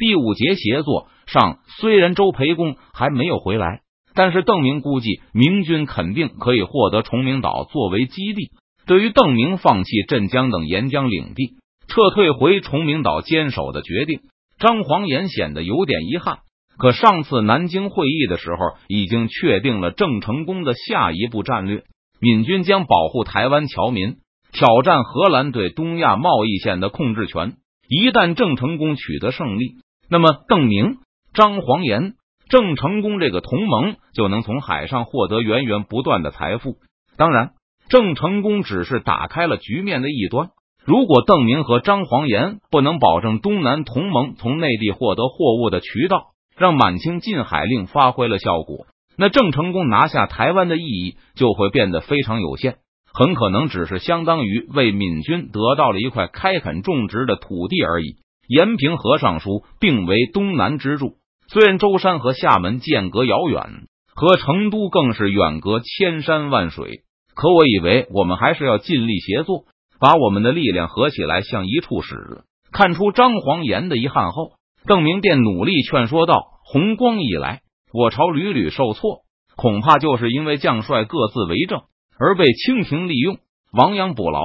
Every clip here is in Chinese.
第五节协作上，虽然周培公还没有回来，但是邓明估计明军肯定可以获得崇明岛作为基地。对于邓明放弃镇江等沿江领地，撤退回崇明岛坚守的决定，张煌言显得有点遗憾。可上次南京会议的时候，已经确定了郑成功的下一步战略：闽军将保护台湾侨民，挑战荷兰对东亚贸易线的控制权。一旦郑成功取得胜利，那么邓明、张煌言、郑成功这个同盟就能从海上获得源源不断的财富。当然，郑成功只是打开了局面的一端。如果邓明和张煌言不能保证东南同盟从内地获得货物的渠道，让满清禁海令发挥了效果，那郑成功拿下台湾的意义就会变得非常有限，很可能只是相当于为闽军得到了一块开垦种植的土地而已。延平和尚书并为东南支柱，虽然舟山和厦门间隔遥远，和成都更是远隔千山万水，可我以为我们还是要尽力协作，把我们的力量合起来向一处使。看出张煌言的遗憾后。邓明便努力劝说道：“红光以来，我朝屡屡受挫，恐怕就是因为将帅各自为政而被清廷利用，亡羊补牢，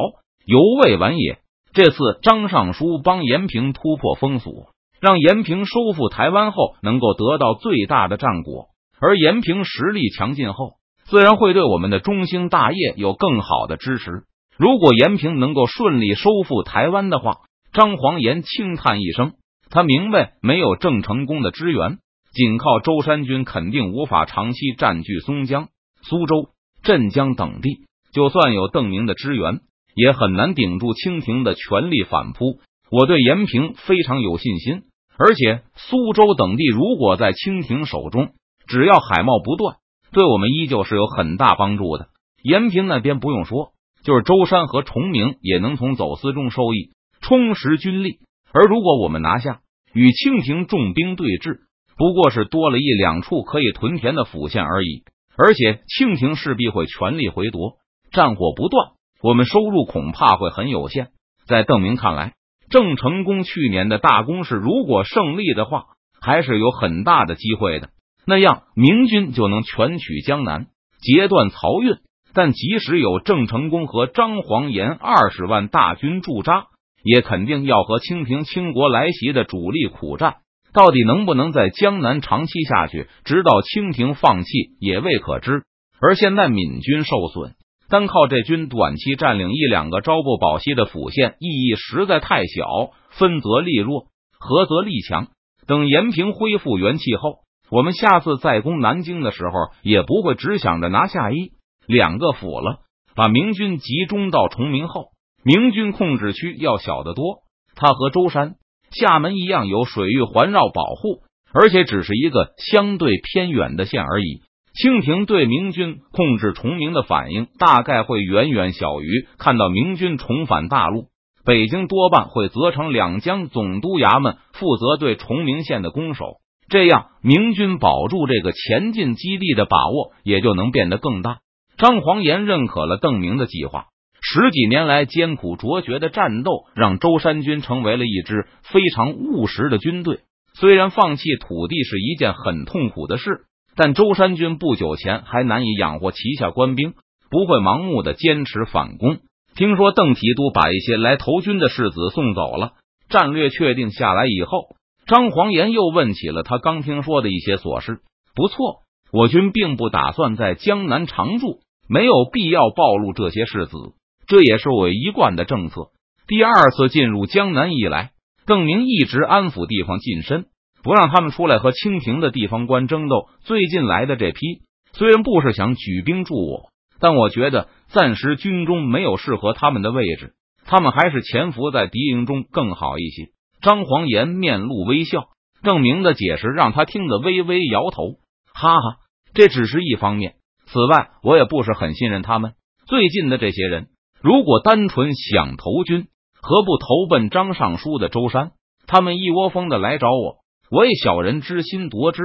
犹未晚也。这次张尚书帮延平突破封锁，让延平收复台湾后，能够得到最大的战果。而延平实力强劲后，自然会对我们的中兴大业有更好的支持。如果延平能够顺利收复台湾的话，张煌言轻叹一声。”他明白，没有郑成功的支援，仅靠舟山军肯定无法长期占据松江、苏州、镇江等地。就算有邓明的支援，也很难顶住清廷的全力反扑。我对延平非常有信心，而且苏州等地如果在清廷手中，只要海贸不断，对我们依旧是有很大帮助的。延平那边不用说，就是舟山和崇明也能从走私中收益，充实军力。而如果我们拿下，与清廷重兵对峙，不过是多了一两处可以屯田的府县而已。而且清廷势必会全力回夺，战火不断，我们收入恐怕会很有限。在邓明看来，郑成功去年的大攻势如果胜利的话，还是有很大的机会的。那样明军就能全取江南，截断漕运。但即使有郑成功和张煌言二十万大军驻扎。也肯定要和清廷倾国来袭的主力苦战，到底能不能在江南长期下去，直到清廷放弃也未可知。而现在闽军受损，单靠这军短期占领一两个朝不保夕的府县，意义实在太小。分则力弱，合则力强。等延平恢复元气后，我们下次再攻南京的时候，也不会只想着拿下一两个府了。把明军集中到崇明后。明军控制区要小得多，它和舟山、厦门一样有水域环绕保护，而且只是一个相对偏远的县而已。清廷对明军控制崇明的反应，大概会远远小于看到明军重返大陆。北京多半会责成两江总督衙门负责对崇明县的攻守，这样明军保住这个前进基地的把握也就能变得更大。张煌言认可了邓明的计划。十几年来艰苦卓绝的战斗，让舟山军成为了一支非常务实的军队。虽然放弃土地是一件很痛苦的事，但舟山军不久前还难以养活旗下官兵，不会盲目的坚持反攻。听说邓提督把一些来投军的士子送走了，战略确定下来以后，张黄岩又问起了他刚听说的一些琐事。不错，我军并不打算在江南常驻，没有必要暴露这些世子。这也是我一贯的政策。第二次进入江南以来，邓明一直安抚地方近身，不让他们出来和清廷的地方官争斗。最近来的这批，虽然不是想举兵助我，但我觉得暂时军中没有适合他们的位置，他们还是潜伏在敌营中更好一些。张黄岩面露微笑，郑明的解释让他听得微微摇头，哈哈，这只是一方面。此外，我也不是很信任他们最近的这些人。如果单纯想投军，何不投奔张尚书的舟山？他们一窝蜂的来找我，我以小人之心夺之，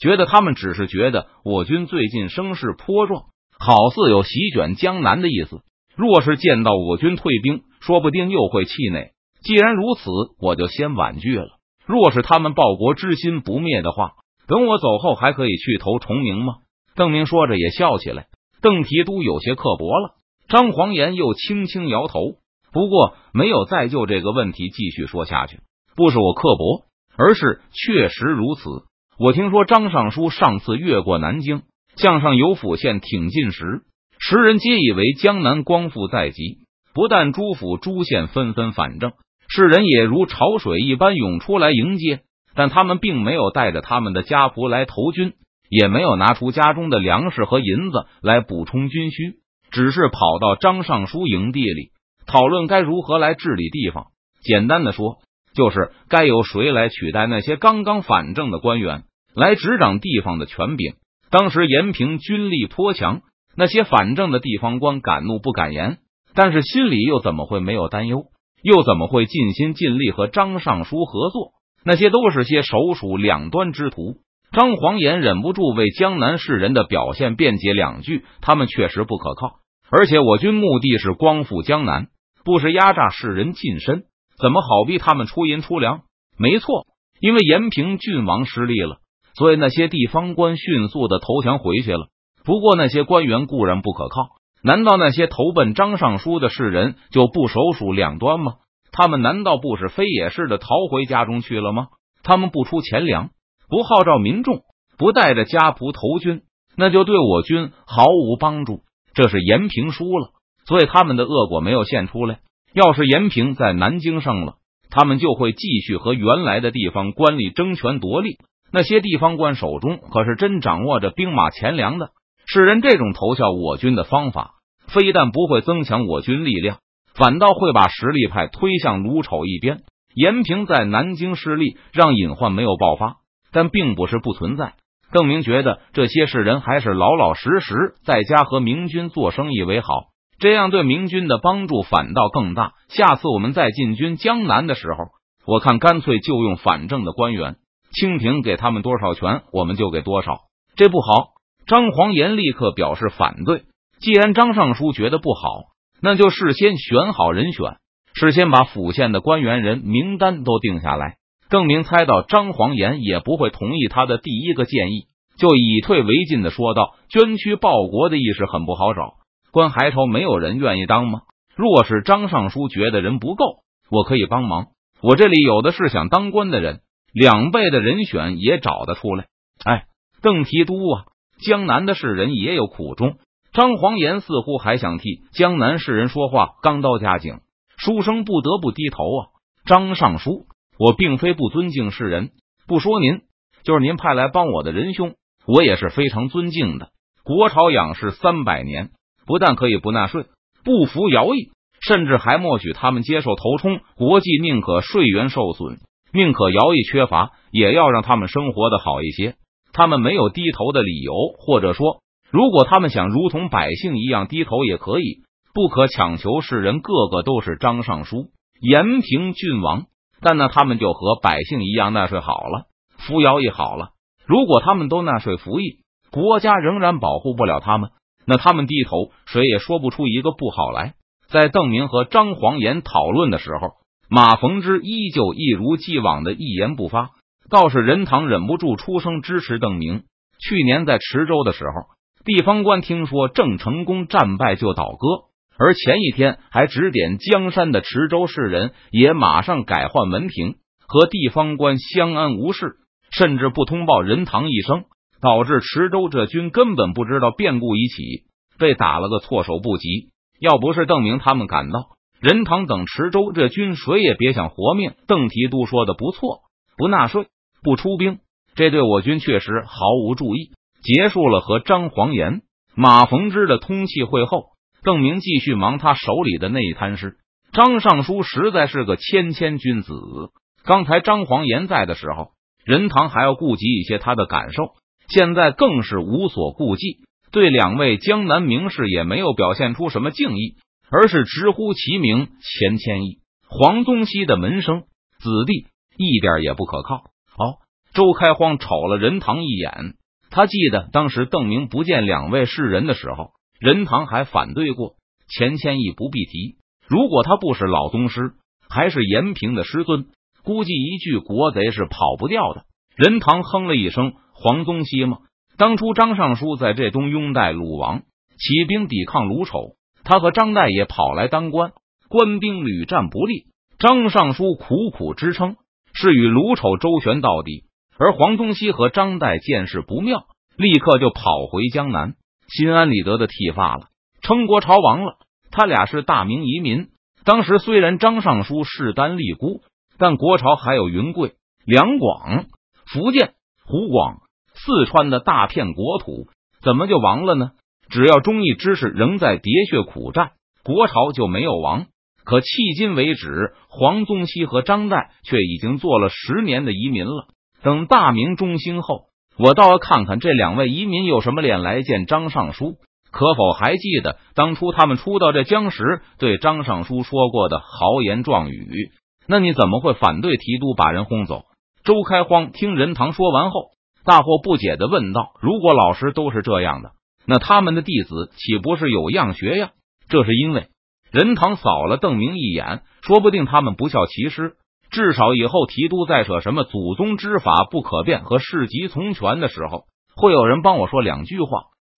觉得他们只是觉得我军最近声势颇壮，好似有席卷江南的意思。若是见到我军退兵，说不定又会气馁。既然如此，我就先婉拒了。若是他们报国之心不灭的话，等我走后还可以去投崇明吗？邓明说着也笑起来。邓提督有些刻薄了。张黄岩又轻轻摇头，不过没有再就这个问题继续说下去。不是我刻薄，而是确实如此。我听说张尚书上次越过南京，向上游府县挺进时，时人皆以为江南光复在即，不但诸府诸县纷纷反正，世人也如潮水一般涌出来迎接。但他们并没有带着他们的家仆来投军，也没有拿出家中的粮食和银子来补充军需，只是跑到张尚书营地里讨论该如何来治理地方。简单的说，就是该由谁来取代那些刚刚反正的官员，来执掌地方的权柄。当时延平军力颇强，那些反正的地方官敢怒不敢言，但是心里又怎么会没有担忧？又怎么会尽心尽力和张尚书合作？那些都是些手鼠两端之徒。张黄岩忍不住为江南士人的表现辩解两句：他们确实不可靠，而且我军目的是光复江南，不是压榨士人近身，怎么好逼他们出银出粮？没错，因为延平郡王失利了，所以那些地方官迅速的投降回去了。不过那些官员固然不可靠，难道那些投奔张尚书的士人就不手鼠两端吗？他们难道不是非也似的逃回家中去了吗？他们不出钱粮，不号召民众，不带着家仆投军，那就对我军毫无帮助。这是延平输了，所以他们的恶果没有现出来。要是延平在南京胜了，他们就会继续和原来的地方官吏争权夺利。那些地方官手中可是真掌握着兵马钱粮的。世人这种投效我军的方法，非但不会增强我军力量。反倒会把实力派推向卢丑一边。延平在南京失利，让隐患没有爆发，但并不是不存在。邓明觉得这些士人还是老老实实在家和明军做生意为好，这样对明军的帮助反倒更大。下次我们再进军江南的时候，我看干脆就用反正的官员，清廷给他们多少权，我们就给多少。这不好。张黄岩立刻表示反对。既然张尚书觉得不好。那就事先选好人选，事先把府县的官员人名单都定下来。邓明猜到张黄岩也不会同意他的第一个建议，就以退为进的说道：“捐躯报国的意识很不好找，官还愁没有人愿意当吗？若是张尚书觉得人不够，我可以帮忙。我这里有的是想当官的人，两倍的人选也找得出来。哎，邓提督啊，江南的士人也有苦衷。”张黄岩似乎还想替江南士人说话，刚到家境，书生不得不低头啊。张尚书，我并非不尊敬世人，不说您，就是您派来帮我的仁兄，我也是非常尊敬的。国朝仰视三百年，不但可以不纳税、不服徭役，甚至还默许他们接受头冲。国际宁可税源受损，宁可徭役缺乏，也要让他们生活的好一些。他们没有低头的理由，或者说。如果他们想如同百姓一样低头，也可以，不可强求世人个个都是张尚书、延平郡王。但那他们就和百姓一样纳税好了，服徭役好了。如果他们都纳税服役，国家仍然保护不了他们，那他们低头，谁也说不出一个不好来。在邓明和张黄岩讨论的时候，马逢之依旧一如既往的一言不发。倒是任堂忍不住出声支持邓明。去年在池州的时候。地方官听说郑成功战败就倒戈，而前一天还指点江山的池州士人也马上改换门庭，和地方官相安无事，甚至不通报任堂一声，导致池州这军根本不知道变故已起，被打了个措手不及。要不是邓明他们赶到，任堂等池州这军谁也别想活命。邓提督说的不错，不纳税，不出兵，这对我军确实毫无注意。结束了和张黄岩、马逢之的通气会后，邓明继续忙他手里的那一摊事。张尚书实在是个谦谦君子。刚才张黄岩在的时候，任堂还要顾及一些他的感受，现在更是无所顾忌，对两位江南名士也没有表现出什么敬意，而是直呼其名钱谦益、黄宗羲的门生子弟，一点也不可靠。哦，周开荒瞅了任堂一眼。他记得当时邓明不见两位士人的时候，任堂还反对过钱谦益不必提。如果他不是老宗师，还是延平的师尊，估计一具国贼是跑不掉的。任堂哼了一声：“黄宗羲吗？当初张尚书在这东拥戴鲁王，起兵抵抗鲁丑，他和张岱也跑来当官，官兵屡战不利。张尚书苦苦支撑，是与鲁丑周旋到底。而黄宗羲和张岱见势不妙，立刻就跑回江南，心安理得的剃发了，称国朝王了。他俩是大明遗民。当时虽然张尚书势单力孤，但国朝还有云贵、两广。”福建、湖广、四川的大片国土怎么就亡了呢？只要忠义之士仍在喋血苦战，国朝就没有亡。可迄今为止，黄宗羲和张岱却已经做了十年的移民了。等大明中兴后，我倒要看看这两位移民有什么脸来见张尚书。可否还记得当初他们初到这江时对张尚书说过的豪言壮语？那你怎么会反对提督把人轰走？周开荒听任堂说完后，大惑不解的问道：“如果老师都是这样的，那他们的弟子岂不是有样学样？”这是因为任堂扫了邓明一眼，说不定他们不效其师，至少以后提督再扯什么祖宗之法不可变和世袭从权的时候，会有人帮我说两句话。